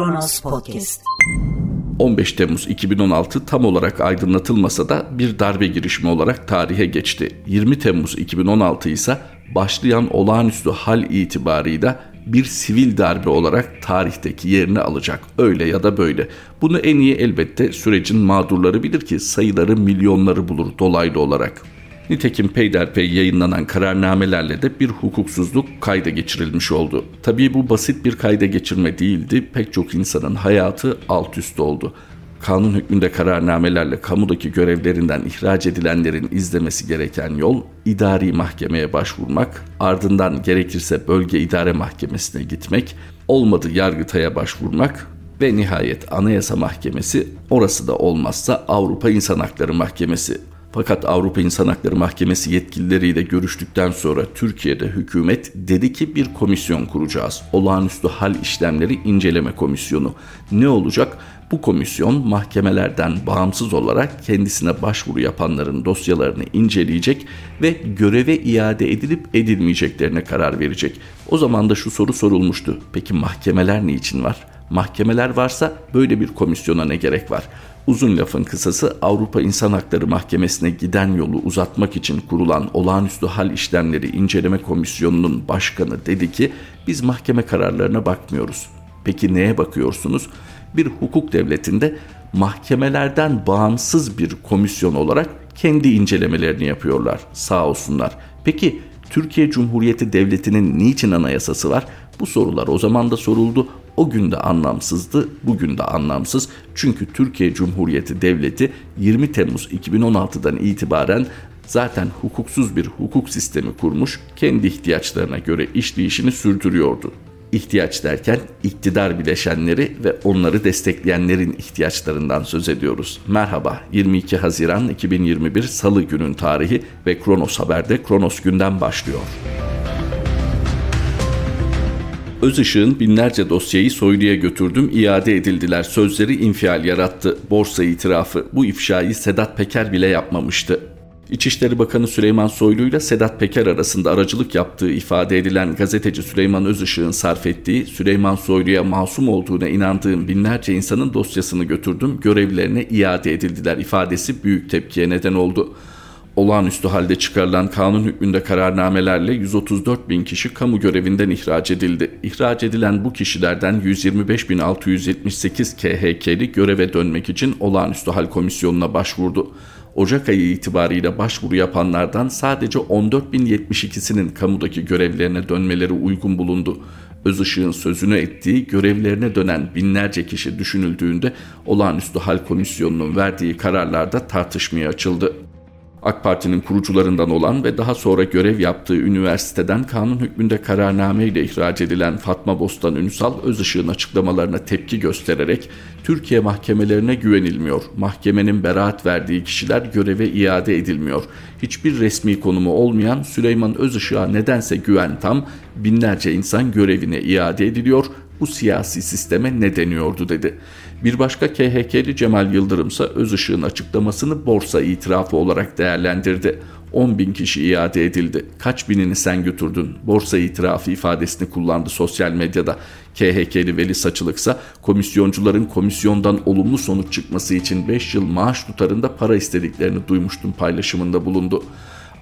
Kronos Podcast. 15 Temmuz 2016 tam olarak aydınlatılmasa da bir darbe girişimi olarak tarihe geçti. 20 Temmuz 2016 ise başlayan olağanüstü hal itibarıyla bir sivil darbe olarak tarihteki yerini alacak. Öyle ya da böyle. Bunu en iyi elbette sürecin mağdurları bilir ki sayıları milyonları bulur dolaylı olarak. Nitekim peyderpey yayınlanan kararnamelerle de bir hukuksuzluk kayda geçirilmiş oldu. Tabii bu basit bir kayda geçirme değildi. Pek çok insanın hayatı alt üst oldu. Kanun hükmünde kararnamelerle kamudaki görevlerinden ihraç edilenlerin izlemesi gereken yol idari mahkemeye başvurmak, ardından gerekirse bölge idare mahkemesine gitmek, olmadı yargıtaya başvurmak ve nihayet Anayasa Mahkemesi, orası da olmazsa Avrupa İnsan Hakları Mahkemesi fakat Avrupa İnsan Hakları Mahkemesi yetkilileriyle görüştükten sonra Türkiye'de hükümet dedi ki bir komisyon kuracağız. Olağanüstü hal işlemleri inceleme komisyonu. Ne olacak? Bu komisyon mahkemelerden bağımsız olarak kendisine başvuru yapanların dosyalarını inceleyecek ve göreve iade edilip edilmeyeceklerine karar verecek. O zaman da şu soru sorulmuştu. Peki mahkemeler ne için var? Mahkemeler varsa böyle bir komisyona ne gerek var? Uzun lafın kısası Avrupa İnsan Hakları Mahkemesi'ne giden yolu uzatmak için kurulan olağanüstü hal işlemleri inceleme komisyonunun başkanı dedi ki biz mahkeme kararlarına bakmıyoruz. Peki neye bakıyorsunuz? Bir hukuk devletinde mahkemelerden bağımsız bir komisyon olarak kendi incelemelerini yapıyorlar. Sağ olsunlar. Peki Türkiye Cumhuriyeti Devleti'nin niçin anayasası var? Bu sorular o zaman da soruldu. O gün de anlamsızdı, bugün de anlamsız. Çünkü Türkiye Cumhuriyeti Devleti 20 Temmuz 2016'dan itibaren zaten hukuksuz bir hukuk sistemi kurmuş, kendi ihtiyaçlarına göre işleyişini sürdürüyordu. İhtiyaç derken iktidar bileşenleri ve onları destekleyenlerin ihtiyaçlarından söz ediyoruz. Merhaba 22 Haziran 2021 Salı günün tarihi ve Kronos Haber'de Kronos günden başlıyor. Özışık'ın binlerce dosyayı soyluya götürdüm, iade edildiler sözleri infial yarattı. Borsa itirafı bu ifşayı Sedat Peker bile yapmamıştı. İçişleri Bakanı Süleyman Soylu ile Sedat Peker arasında aracılık yaptığı ifade edilen gazeteci Süleyman Özışık'ın sarf ettiği Süleyman Soylu'ya masum olduğuna inandığım binlerce insanın dosyasını götürdüm, görevlerine iade edildiler ifadesi büyük tepkiye neden oldu. Olağanüstü halde çıkarılan kanun hükmünde kararnamelerle 134 bin kişi kamu görevinden ihraç edildi. İhraç edilen bu kişilerden 125.678 KHK'li göreve dönmek için olağanüstü hal komisyonuna başvurdu. Ocak ayı itibariyle başvuru yapanlardan sadece 14.072'sinin kamudaki görevlerine dönmeleri uygun bulundu. Özışık'ın sözünü ettiği görevlerine dönen binlerce kişi düşünüldüğünde olağanüstü hal komisyonunun verdiği kararlarda tartışmaya açıldı. AK Parti'nin kurucularından olan ve daha sonra görev yaptığı üniversiteden kanun hükmünde kararname ile ihraç edilen Fatma Bostan Ünsal Özışık'ın açıklamalarına tepki göstererek Türkiye mahkemelerine güvenilmiyor. Mahkemenin beraat verdiği kişiler göreve iade edilmiyor. Hiçbir resmi konumu olmayan Süleyman Özışık'a nedense güven tam, binlerce insan görevine iade ediliyor. Bu siyasi sisteme ne deniyordu dedi. Bir başka KHK'li Cemal Yıldırım ise Özışık'ın açıklamasını borsa itirafı olarak değerlendirdi. 10 bin kişi iade edildi. Kaç binini sen götürdün? Borsa itirafı ifadesini kullandı sosyal medyada. KHK'li Veli Saçılık ise komisyoncuların komisyondan olumlu sonuç çıkması için 5 yıl maaş tutarında para istediklerini duymuştum paylaşımında bulundu.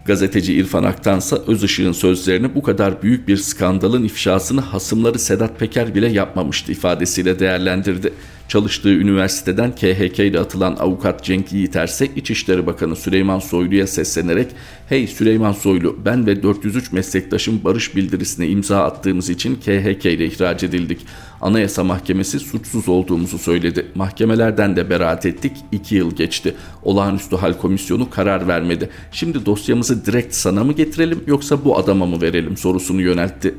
Gazeteci İrfan Aktansa Özışık'ın sözlerini bu kadar büyük bir skandalın ifşasını hasımları Sedat Peker bile yapmamıştı ifadesiyle değerlendirdi. Çalıştığı üniversiteden KHK ile atılan avukat Cenk Yiğiterse İçişleri Bakanı Süleyman Soylu'ya seslenerek ''Hey Süleyman Soylu ben ve 403 meslektaşım barış bildirisine imza attığımız için KHK ile ihraç edildik. Anayasa Mahkemesi suçsuz olduğumuzu söyledi. Mahkemelerden de beraat ettik. 2 yıl geçti. Olağanüstü Hal Komisyonu karar vermedi. Şimdi dosyamızı direkt sana mı getirelim yoksa bu adama mı verelim sorusunu yöneltti.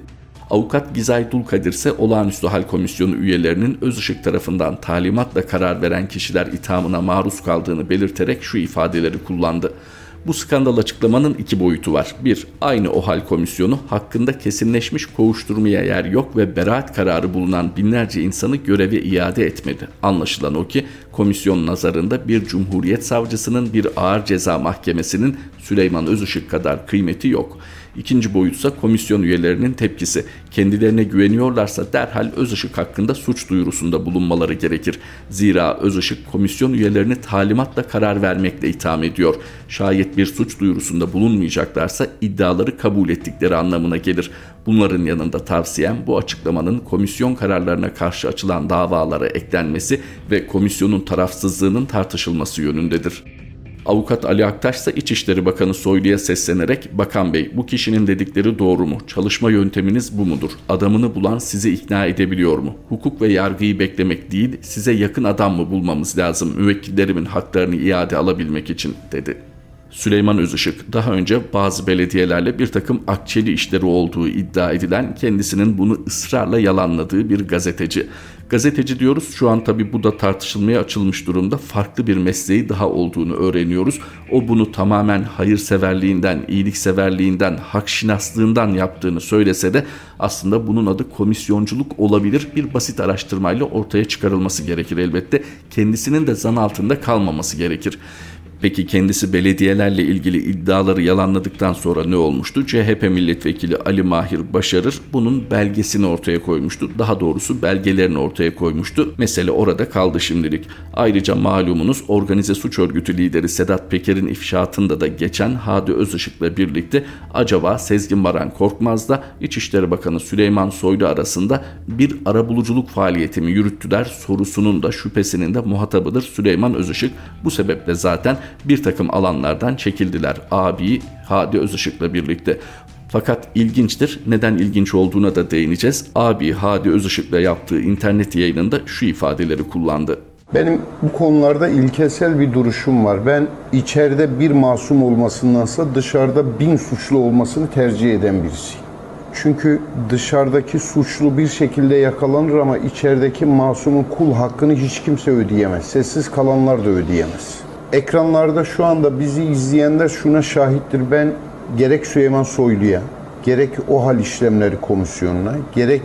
Avukat Gizay Dulkadir ise olağanüstü hal komisyonu üyelerinin Özışık tarafından talimatla karar veren kişiler ithamına maruz kaldığını belirterek şu ifadeleri kullandı. Bu skandal açıklamanın iki boyutu var. Bir, aynı OHAL komisyonu hakkında kesinleşmiş kovuşturmaya yer yok ve beraat kararı bulunan binlerce insanı göreve iade etmedi. Anlaşılan o ki komisyon nazarında bir cumhuriyet savcısının bir ağır ceza mahkemesinin Süleyman Özışık kadar kıymeti yok. İkinci boyutsa komisyon üyelerinin tepkisi. Kendilerine güveniyorlarsa derhal Özışık hakkında suç duyurusunda bulunmaları gerekir. Zira Özışık komisyon üyelerini talimatla karar vermekle itham ediyor. Şayet bir suç duyurusunda bulunmayacaklarsa iddiaları kabul ettikleri anlamına gelir. Bunların yanında tavsiyem bu açıklamanın komisyon kararlarına karşı açılan davalara eklenmesi ve komisyonun tarafsızlığının tartışılması yönündedir. Avukat Ali Aktaş ise İçişleri Bakanı Soylu'ya seslenerek Bakan Bey bu kişinin dedikleri doğru mu? Çalışma yönteminiz bu mudur? Adamını bulan sizi ikna edebiliyor mu? Hukuk ve yargıyı beklemek değil size yakın adam mı bulmamız lazım müvekkillerimin haklarını iade alabilmek için dedi. Süleyman Özışık daha önce bazı belediyelerle bir takım akçeli işleri olduğu iddia edilen kendisinin bunu ısrarla yalanladığı bir gazeteci. Gazeteci diyoruz şu an tabi bu da tartışılmaya açılmış durumda farklı bir mesleği daha olduğunu öğreniyoruz. O bunu tamamen hayırseverliğinden, iyilikseverliğinden, hakşinaslığından yaptığını söylese de aslında bunun adı komisyonculuk olabilir. Bir basit araştırmayla ortaya çıkarılması gerekir elbette. Kendisinin de zan altında kalmaması gerekir. Peki kendisi belediyelerle ilgili iddiaları yalanladıktan sonra ne olmuştu? CHP milletvekili Ali Mahir Başarır bunun belgesini ortaya koymuştu. Daha doğrusu belgelerini ortaya koymuştu. Mesele orada kaldı şimdilik. Ayrıca malumunuz organize suç örgütü lideri Sedat Peker'in ifşaatında da geçen Hadi Özışık'la birlikte acaba Sezgin Baran Korkmaz'da İçişleri Bakanı Süleyman Soylu arasında bir arabuluculuk faaliyeti mi yürüttüler sorusunun da şüphesinin de muhatabıdır Süleyman Özışık. Bu sebeple zaten bir takım alanlardan çekildiler. Abi Hadi Özışık'la birlikte. Fakat ilginçtir. Neden ilginç olduğuna da değineceğiz. Abi Hadi Özışık'la yaptığı internet yayınında şu ifadeleri kullandı. Benim bu konularda ilkesel bir duruşum var. Ben içeride bir masum olmasındansa dışarıda bin suçlu olmasını tercih eden birisiyim. Çünkü dışarıdaki suçlu bir şekilde yakalanır ama içerideki masumun kul hakkını hiç kimse ödeyemez. Sessiz kalanlar da ödeyemez. Ekranlarda şu anda bizi izleyenler şuna şahittir. Ben gerek Süleyman Soylu'ya, gerek OHAL İşlemleri Komisyonu'na, gerek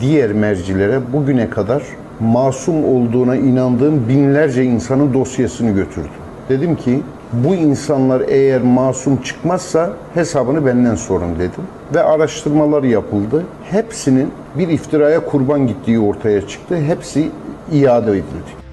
diğer mercilere bugüne kadar masum olduğuna inandığım binlerce insanın dosyasını götürdüm. Dedim ki bu insanlar eğer masum çıkmazsa hesabını benden sorun dedim. Ve araştırmalar yapıldı. Hepsinin bir iftiraya kurban gittiği ortaya çıktı. Hepsi iade edildi.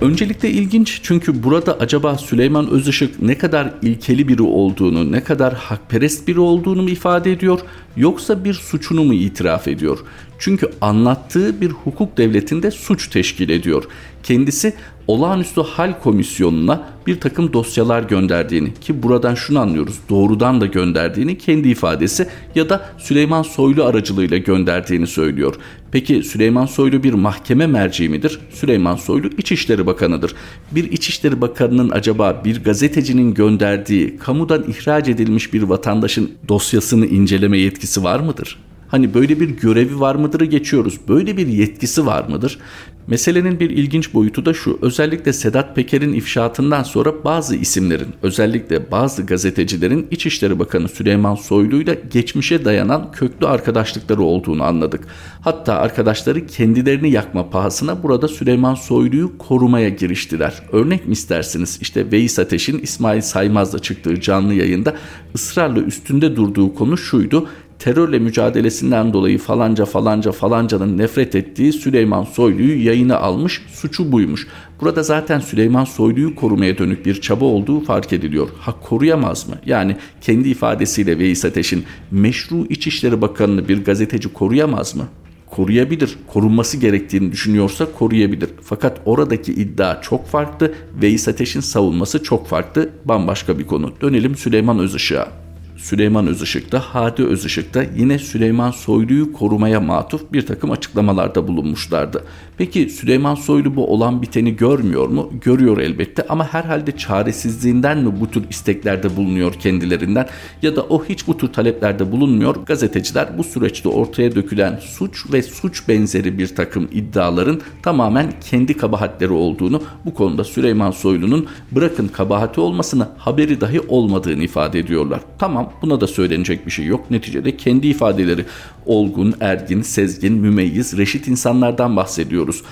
Öncelikle ilginç çünkü burada acaba Süleyman Özışık ne kadar ilkeli biri olduğunu, ne kadar hakperest biri olduğunu mu ifade ediyor yoksa bir suçunu mu itiraf ediyor? Çünkü anlattığı bir hukuk devletinde suç teşkil ediyor. Kendisi olağanüstü hal komisyonuna bir takım dosyalar gönderdiğini ki buradan şunu anlıyoruz doğrudan da gönderdiğini kendi ifadesi ya da Süleyman Soylu aracılığıyla gönderdiğini söylüyor. Peki Süleyman Soylu bir mahkeme merci midir? Süleyman Soylu İçişleri Bakanı'dır. Bir İçişleri Bakanı'nın acaba bir gazetecinin gönderdiği kamudan ihraç edilmiş bir vatandaşın dosyasını inceleme yetkisi var mıdır? Hani böyle bir görevi var mıdırı geçiyoruz. Böyle bir yetkisi var mıdır? Meselenin bir ilginç boyutu da şu. Özellikle Sedat Peker'in ifşaatından sonra bazı isimlerin, özellikle bazı gazetecilerin İçişleri Bakanı Süleyman Soylu ile geçmişe dayanan köklü arkadaşlıkları olduğunu anladık. Hatta arkadaşları kendilerini yakma pahasına burada Süleyman Soylu'yu korumaya giriştiler. Örnek mi istersiniz? İşte Veys Ateş'in İsmail Saymaz'la çıktığı canlı yayında ısrarla üstünde durduğu konu şuydu terörle mücadelesinden dolayı falanca falanca falancanın nefret ettiği Süleyman Soylu'yu yayına almış suçu buymuş. Burada zaten Süleyman Soylu'yu korumaya dönük bir çaba olduğu fark ediliyor. Ha koruyamaz mı? Yani kendi ifadesiyle Veys Ateş'in meşru İçişleri Bakanı'nı bir gazeteci koruyamaz mı? koruyabilir. Korunması gerektiğini düşünüyorsa koruyabilir. Fakat oradaki iddia çok farklı. Veys Ateş'in savunması çok farklı. Bambaşka bir konu. Dönelim Süleyman Özışık'a. Süleyman Özışık da Hadi Özışık yine Süleyman Soylu'yu korumaya matuf bir takım açıklamalarda bulunmuşlardı. Peki Süleyman Soylu bu olan biteni görmüyor mu? Görüyor elbette ama herhalde çaresizliğinden mi bu tür isteklerde bulunuyor kendilerinden ya da o hiç bu tür taleplerde bulunmuyor. Gazeteciler bu süreçte ortaya dökülen suç ve suç benzeri bir takım iddiaların tamamen kendi kabahatleri olduğunu bu konuda Süleyman Soylu'nun bırakın kabahati olmasını haberi dahi olmadığını ifade ediyorlar. Tamam buna da söylenecek bir şey yok. Neticede kendi ifadeleri olgun, ergin, sezgin, mümeyyiz, reşit insanlardan bahsediyoruz.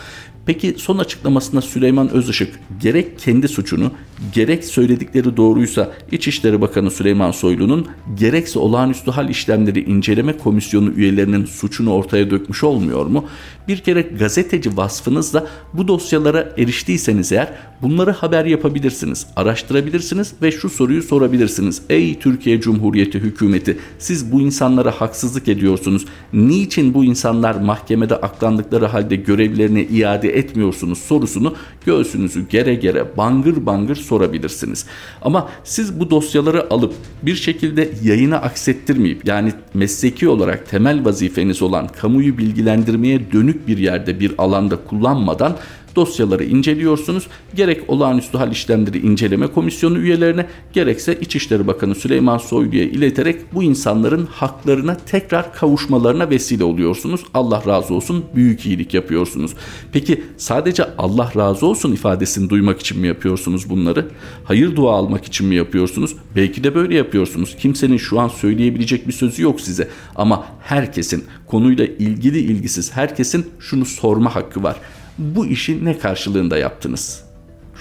Peki son açıklamasında Süleyman Özışık gerek kendi suçunu gerek söyledikleri doğruysa İçişleri Bakanı Süleyman Soylu'nun gerekse olağanüstü hal işlemleri inceleme komisyonu üyelerinin suçunu ortaya dökmüş olmuyor mu? Bir kere gazeteci vasfınızla bu dosyalara eriştiyseniz eğer bunları haber yapabilirsiniz, araştırabilirsiniz ve şu soruyu sorabilirsiniz. Ey Türkiye Cumhuriyeti hükümeti siz bu insanlara haksızlık ediyorsunuz. Niçin bu insanlar mahkemede aklandıkları halde görevlerine iade etmiyorsunuz sorusunu göğsünüzü gere gere bangır bangır sorabilirsiniz. Ama siz bu dosyaları alıp bir şekilde yayına aksettirmeyip yani mesleki olarak temel vazifeniz olan kamuyu bilgilendirmeye dönük bir yerde bir alanda kullanmadan dosyaları inceliyorsunuz. Gerek olağanüstü hal işlemleri inceleme komisyonu üyelerine gerekse İçişleri Bakanı Süleyman Soylu'ya ileterek bu insanların haklarına tekrar kavuşmalarına vesile oluyorsunuz. Allah razı olsun büyük iyilik yapıyorsunuz. Peki sadece Allah razı olsun ifadesini duymak için mi yapıyorsunuz bunları? Hayır dua almak için mi yapıyorsunuz? Belki de böyle yapıyorsunuz. Kimsenin şu an söyleyebilecek bir sözü yok size. Ama herkesin konuyla ilgili ilgisiz herkesin şunu sorma hakkı var bu işi ne karşılığında yaptınız?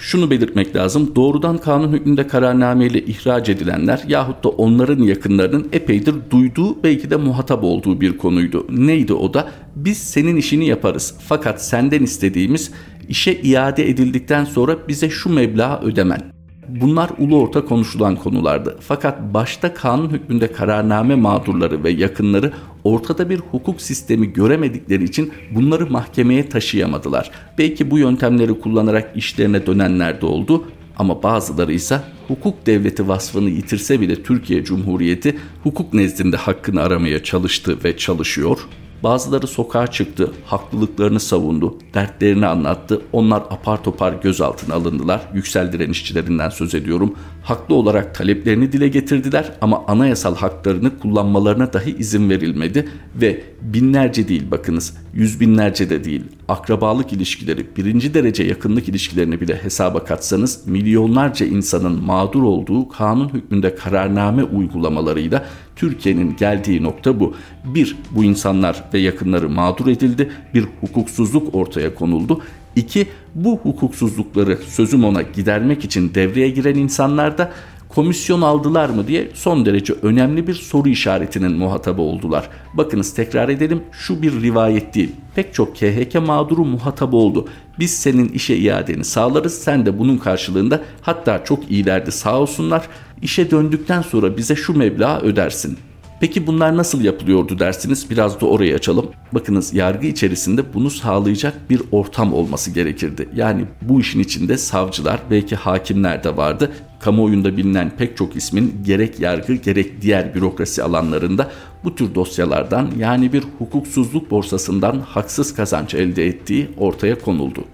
Şunu belirtmek lazım. Doğrudan kanun hükmünde kararnameyle ihraç edilenler yahut da onların yakınlarının epeydir duyduğu belki de muhatap olduğu bir konuydu. Neydi o da? Biz senin işini yaparız. Fakat senden istediğimiz işe iade edildikten sonra bize şu meblağı ödemen. Bunlar ulu orta konuşulan konulardı. Fakat başta kanun hükmünde kararname mağdurları ve yakınları ortada bir hukuk sistemi göremedikleri için bunları mahkemeye taşıyamadılar. Belki bu yöntemleri kullanarak işlerine dönenler de oldu ama bazıları ise hukuk devleti vasfını yitirse bile Türkiye Cumhuriyeti hukuk nezdinde hakkını aramaya çalıştı ve çalışıyor. Bazıları sokağa çıktı, haklılıklarını savundu, dertlerini anlattı. Onlar apar topar gözaltına alındılar. Yüksel direnişçilerinden söz ediyorum. Haklı olarak taleplerini dile getirdiler ama anayasal haklarını kullanmalarına dahi izin verilmedi ve binlerce değil bakınız, yüz binlerce de değil. Akrabalık ilişkileri, birinci derece yakınlık ilişkilerini bile hesaba katsanız milyonlarca insanın mağdur olduğu kanun hükmünde kararname uygulamalarıyla Türkiye'nin geldiği nokta bu. Bir, bu insanlar ve yakınları mağdur edildi. Bir hukuksuzluk ortaya konuldu. İki, bu hukuksuzlukları sözüm ona gidermek için devreye giren insanlar da komisyon aldılar mı diye son derece önemli bir soru işaretinin muhatabı oldular. Bakınız tekrar edelim şu bir rivayet değil. Pek çok KHK mağduru muhatap oldu. Biz senin işe iadeni sağlarız sen de bunun karşılığında hatta çok iyilerdi sağ olsunlar işe döndükten sonra bize şu meblağı ödersin. Peki bunlar nasıl yapılıyordu dersiniz biraz da orayı açalım. Bakınız yargı içerisinde bunu sağlayacak bir ortam olması gerekirdi. Yani bu işin içinde savcılar belki hakimler de vardı. Kamuoyunda bilinen pek çok ismin gerek yargı gerek diğer bürokrasi alanlarında bu tür dosyalardan yani bir hukuksuzluk borsasından haksız kazanç elde ettiği ortaya konuldu.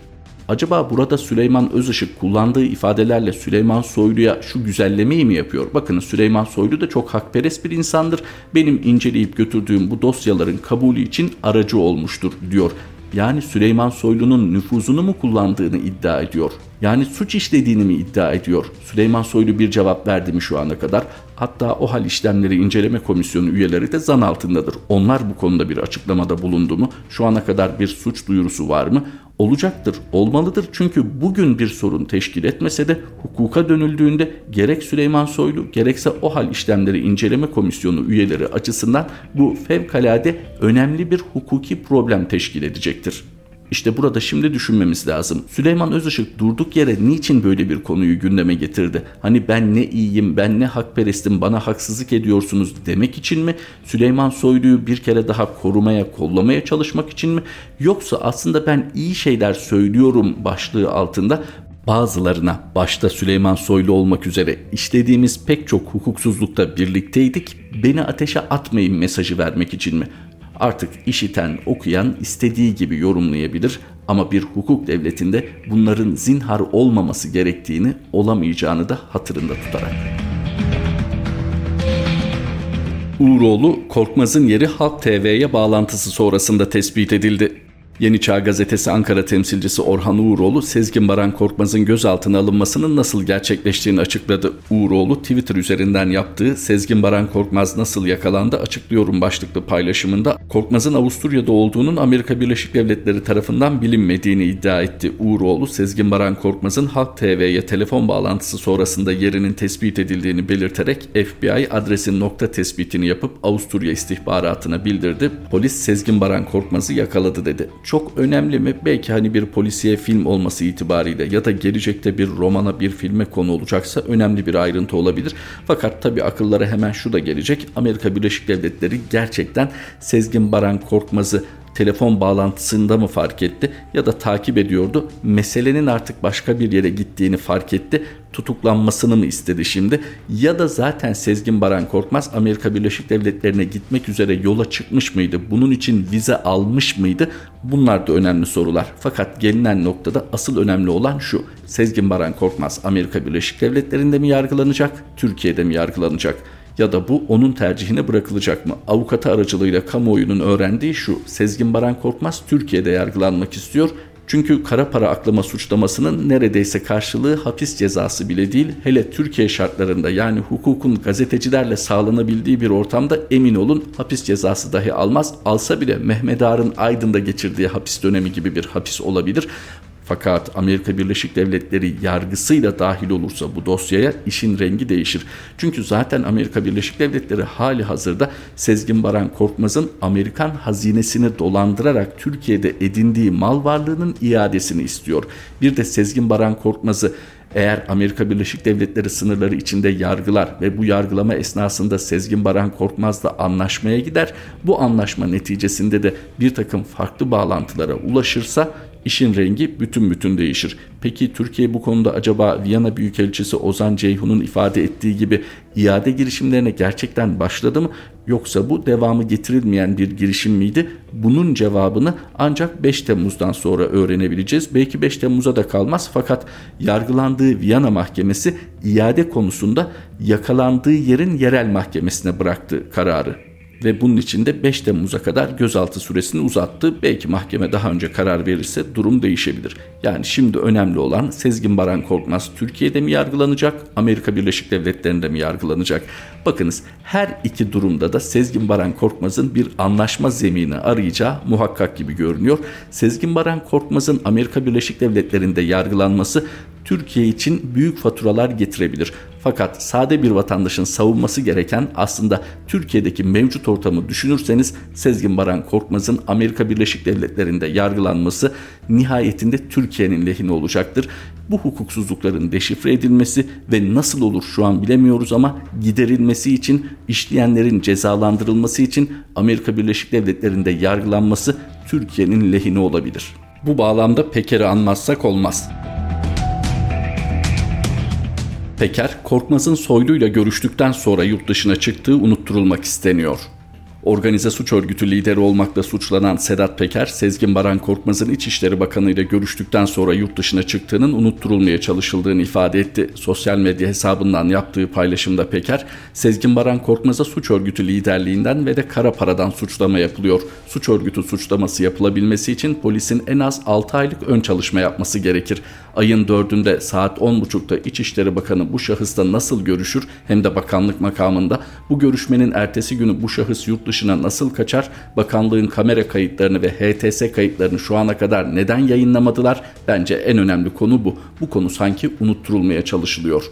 Acaba burada Süleyman Özışık kullandığı ifadelerle Süleyman Soylu'ya şu güzellemeyi mi yapıyor? Bakın Süleyman Soylu da çok hakperest bir insandır. Benim inceleyip götürdüğüm bu dosyaların kabulü için aracı olmuştur diyor. Yani Süleyman Soylu'nun nüfuzunu mu kullandığını iddia ediyor. Yani suç işlediğini mi iddia ediyor? Süleyman Soylu bir cevap verdi mi şu ana kadar? Hatta o hal işlemleri inceleme komisyonu üyeleri de zan altındadır. Onlar bu konuda bir açıklamada bulundu mu? Şu ana kadar bir suç duyurusu var mı? Olacaktır, olmalıdır. Çünkü bugün bir sorun teşkil etmese de hukuka dönüldüğünde gerek Süleyman Soylu gerekse o hal işlemleri inceleme komisyonu üyeleri açısından bu fevkalade önemli bir hukuki problem teşkil edecektir. İşte burada şimdi düşünmemiz lazım. Süleyman Özışık durduk yere niçin böyle bir konuyu gündeme getirdi? Hani ben ne iyiyim, ben ne hakperestim, bana haksızlık ediyorsunuz demek için mi? Süleyman Soylu'yu bir kere daha korumaya, kollamaya çalışmak için mi? Yoksa aslında ben iyi şeyler söylüyorum başlığı altında bazılarına başta Süleyman Soylu olmak üzere işlediğimiz pek çok hukuksuzlukta birlikteydik. Beni ateşe atmayın mesajı vermek için mi? Artık işiten, okuyan istediği gibi yorumlayabilir ama bir hukuk devletinde bunların zinhar olmaması gerektiğini, olamayacağını da hatırında tutarak. Uğuroğlu, Korkmaz'ın yeri Halk TV'ye bağlantısı sonrasında tespit edildi. Yeni Çağ Gazetesi Ankara temsilcisi Orhan Uğuroğlu, Sezgin Baran Korkmaz'ın gözaltına alınmasının nasıl gerçekleştiğini açıkladı. Uğuroğlu, Twitter üzerinden yaptığı Sezgin Baran Korkmaz nasıl yakalandı açıklıyorum başlıklı paylaşımında Korkmaz'ın Avusturya'da olduğunun Amerika Birleşik Devletleri tarafından bilinmediğini iddia etti. Uğuroğlu, Sezgin Baran Korkmaz'ın Halk TV'ye telefon bağlantısı sonrasında yerinin tespit edildiğini belirterek FBI adresin nokta tespitini yapıp Avusturya istihbaratına bildirdi. Polis Sezgin Baran Korkmaz'ı yakaladı dedi çok önemli mi? Belki hani bir polisiye film olması itibariyle ya da gelecekte bir romana bir filme konu olacaksa önemli bir ayrıntı olabilir. Fakat tabi akıllara hemen şu da gelecek. Amerika Birleşik Devletleri gerçekten Sezgin Baran Korkmaz'ı telefon bağlantısında mı fark etti ya da takip ediyordu. Meselenin artık başka bir yere gittiğini fark etti. Tutuklanmasını mı istedi şimdi? Ya da zaten Sezgin Baran Korkmaz Amerika Birleşik Devletleri'ne gitmek üzere yola çıkmış mıydı? Bunun için vize almış mıydı? Bunlar da önemli sorular. Fakat gelinen noktada asıl önemli olan şu. Sezgin Baran Korkmaz Amerika Birleşik Devletleri'nde mi yargılanacak? Türkiye'de mi yargılanacak? Ya da bu onun tercihine bırakılacak mı? Avukatı aracılığıyla kamuoyunun öğrendiği şu. Sezgin Baran Korkmaz Türkiye'de yargılanmak istiyor. Çünkü kara para aklama suçlamasının neredeyse karşılığı hapis cezası bile değil. Hele Türkiye şartlarında yani hukukun gazetecilerle sağlanabildiği bir ortamda emin olun hapis cezası dahi almaz. Alsa bile Mehmet Ağar'ın Aydın'da geçirdiği hapis dönemi gibi bir hapis olabilir. Fakat Amerika Birleşik Devletleri yargısıyla dahil olursa bu dosyaya işin rengi değişir. Çünkü zaten Amerika Birleşik Devletleri hali hazırda Sezgin Baran Korkmaz'ın Amerikan hazinesini dolandırarak Türkiye'de edindiği mal varlığının iadesini istiyor. Bir de Sezgin Baran Korkmaz'ı eğer Amerika Birleşik Devletleri sınırları içinde yargılar ve bu yargılama esnasında Sezgin Baran Korkmaz'la anlaşmaya gider, bu anlaşma neticesinde de bir takım farklı bağlantılara ulaşırsa işin rengi bütün bütün değişir. Peki Türkiye bu konuda acaba Viyana Büyükelçisi Ozan Ceyhun'un ifade ettiği gibi iade girişimlerine gerçekten başladı mı? Yoksa bu devamı getirilmeyen bir girişim miydi? Bunun cevabını ancak 5 Temmuz'dan sonra öğrenebileceğiz. Belki 5 Temmuz'a da kalmaz fakat yargılandığı Viyana Mahkemesi iade konusunda yakalandığı yerin yerel mahkemesine bıraktı kararı ve bunun için de 5 Temmuz'a kadar gözaltı süresini uzattı. Belki mahkeme daha önce karar verirse durum değişebilir. Yani şimdi önemli olan Sezgin Baran Korkmaz Türkiye'de mi yargılanacak, Amerika Birleşik Devletleri'nde mi yargılanacak? Bakınız her iki durumda da Sezgin Baran Korkmaz'ın bir anlaşma zemini arayacağı muhakkak gibi görünüyor. Sezgin Baran Korkmaz'ın Amerika Birleşik Devletleri'nde yargılanması Türkiye için büyük faturalar getirebilir. Fakat sade bir vatandaşın savunması gereken aslında Türkiye'deki mevcut ortamı düşünürseniz Sezgin Baran Korkmaz'ın Amerika Birleşik Devletleri'nde yargılanması nihayetinde Türkiye'nin lehine olacaktır. Bu hukuksuzlukların deşifre edilmesi ve nasıl olur şu an bilemiyoruz ama giderilmesi için işleyenlerin cezalandırılması için Amerika Birleşik Devletleri'nde yargılanması Türkiye'nin lehine olabilir. Bu bağlamda Peker'i anmazsak olmaz. Peker, Korkmaz'ın soyluyla görüştükten sonra yurt dışına çıktığı unutturulmak isteniyor. Organize suç örgütü lideri olmakla suçlanan Sedat Peker, Sezgin Baran Korkmaz'ın İçişleri Bakanı ile görüştükten sonra yurt dışına çıktığının unutturulmaya çalışıldığını ifade etti. Sosyal medya hesabından yaptığı paylaşımda Peker, Sezgin Baran Korkmaz'a suç örgütü liderliğinden ve de kara paradan suçlama yapılıyor. Suç örgütü suçlaması yapılabilmesi için polisin en az 6 aylık ön çalışma yapması gerekir. Ayın 4'ünde saat 10.30'da İçişleri Bakanı bu şahısla nasıl görüşür hem de bakanlık makamında bu görüşmenin ertesi günü bu şahıs yurt dışına nasıl kaçar? Bakanlığın kamera kayıtlarını ve HTS kayıtlarını şu ana kadar neden yayınlamadılar? Bence en önemli konu bu. Bu konu sanki unutturulmaya çalışılıyor.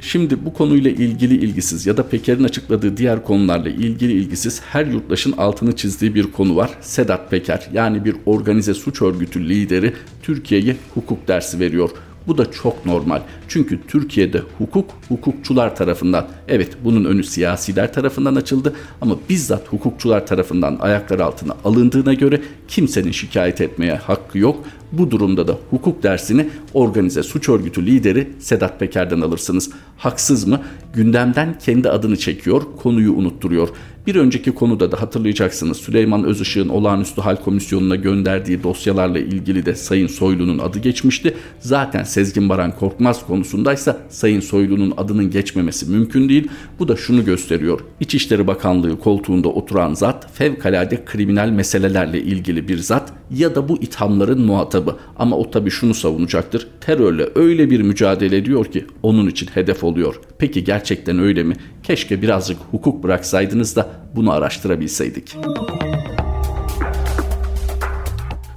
Şimdi bu konuyla ilgili ilgisiz ya da Peker'in açıkladığı diğer konularla ilgili ilgisiz her yurttaşın altını çizdiği bir konu var. Sedat Peker yani bir organize suç örgütü lideri Türkiye'ye hukuk dersi veriyor. Bu da çok normal. Çünkü Türkiye'de hukuk hukukçular tarafından, evet bunun önü siyasiler tarafından açıldı ama bizzat hukukçular tarafından ayaklar altına alındığına göre kimsenin şikayet etmeye hakkı yok. Bu durumda da hukuk dersini organize suç örgütü lideri Sedat Peker'den alırsınız. Haksız mı? Gündemden kendi adını çekiyor, konuyu unutturuyor. Bir önceki konuda da hatırlayacaksınız Süleyman Özışık'ın olağanüstü hal komisyonuna gönderdiği dosyalarla ilgili de Sayın Soylu'nun adı geçmişti. Zaten Sezgin Baran Korkmaz konusundaysa Sayın Soylu'nun adının geçmemesi mümkün değil. Bu da şunu gösteriyor. İçişleri Bakanlığı koltuğunda oturan zat fevkalade kriminal meselelerle ilgili bir zat ya da bu ithamların muhatabı. Ama o tabii şunu savunacaktır. Terörle öyle bir mücadele ediyor ki onun için hedef oluyor. Peki gerçekten öyle mi? Keşke birazcık hukuk bıraksaydınız da bunu araştırabilseydik.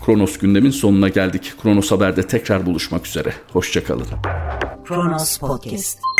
Kronos gündemin sonuna geldik. Kronos Haber'de tekrar buluşmak üzere. Hoşçakalın. Kronos Podcast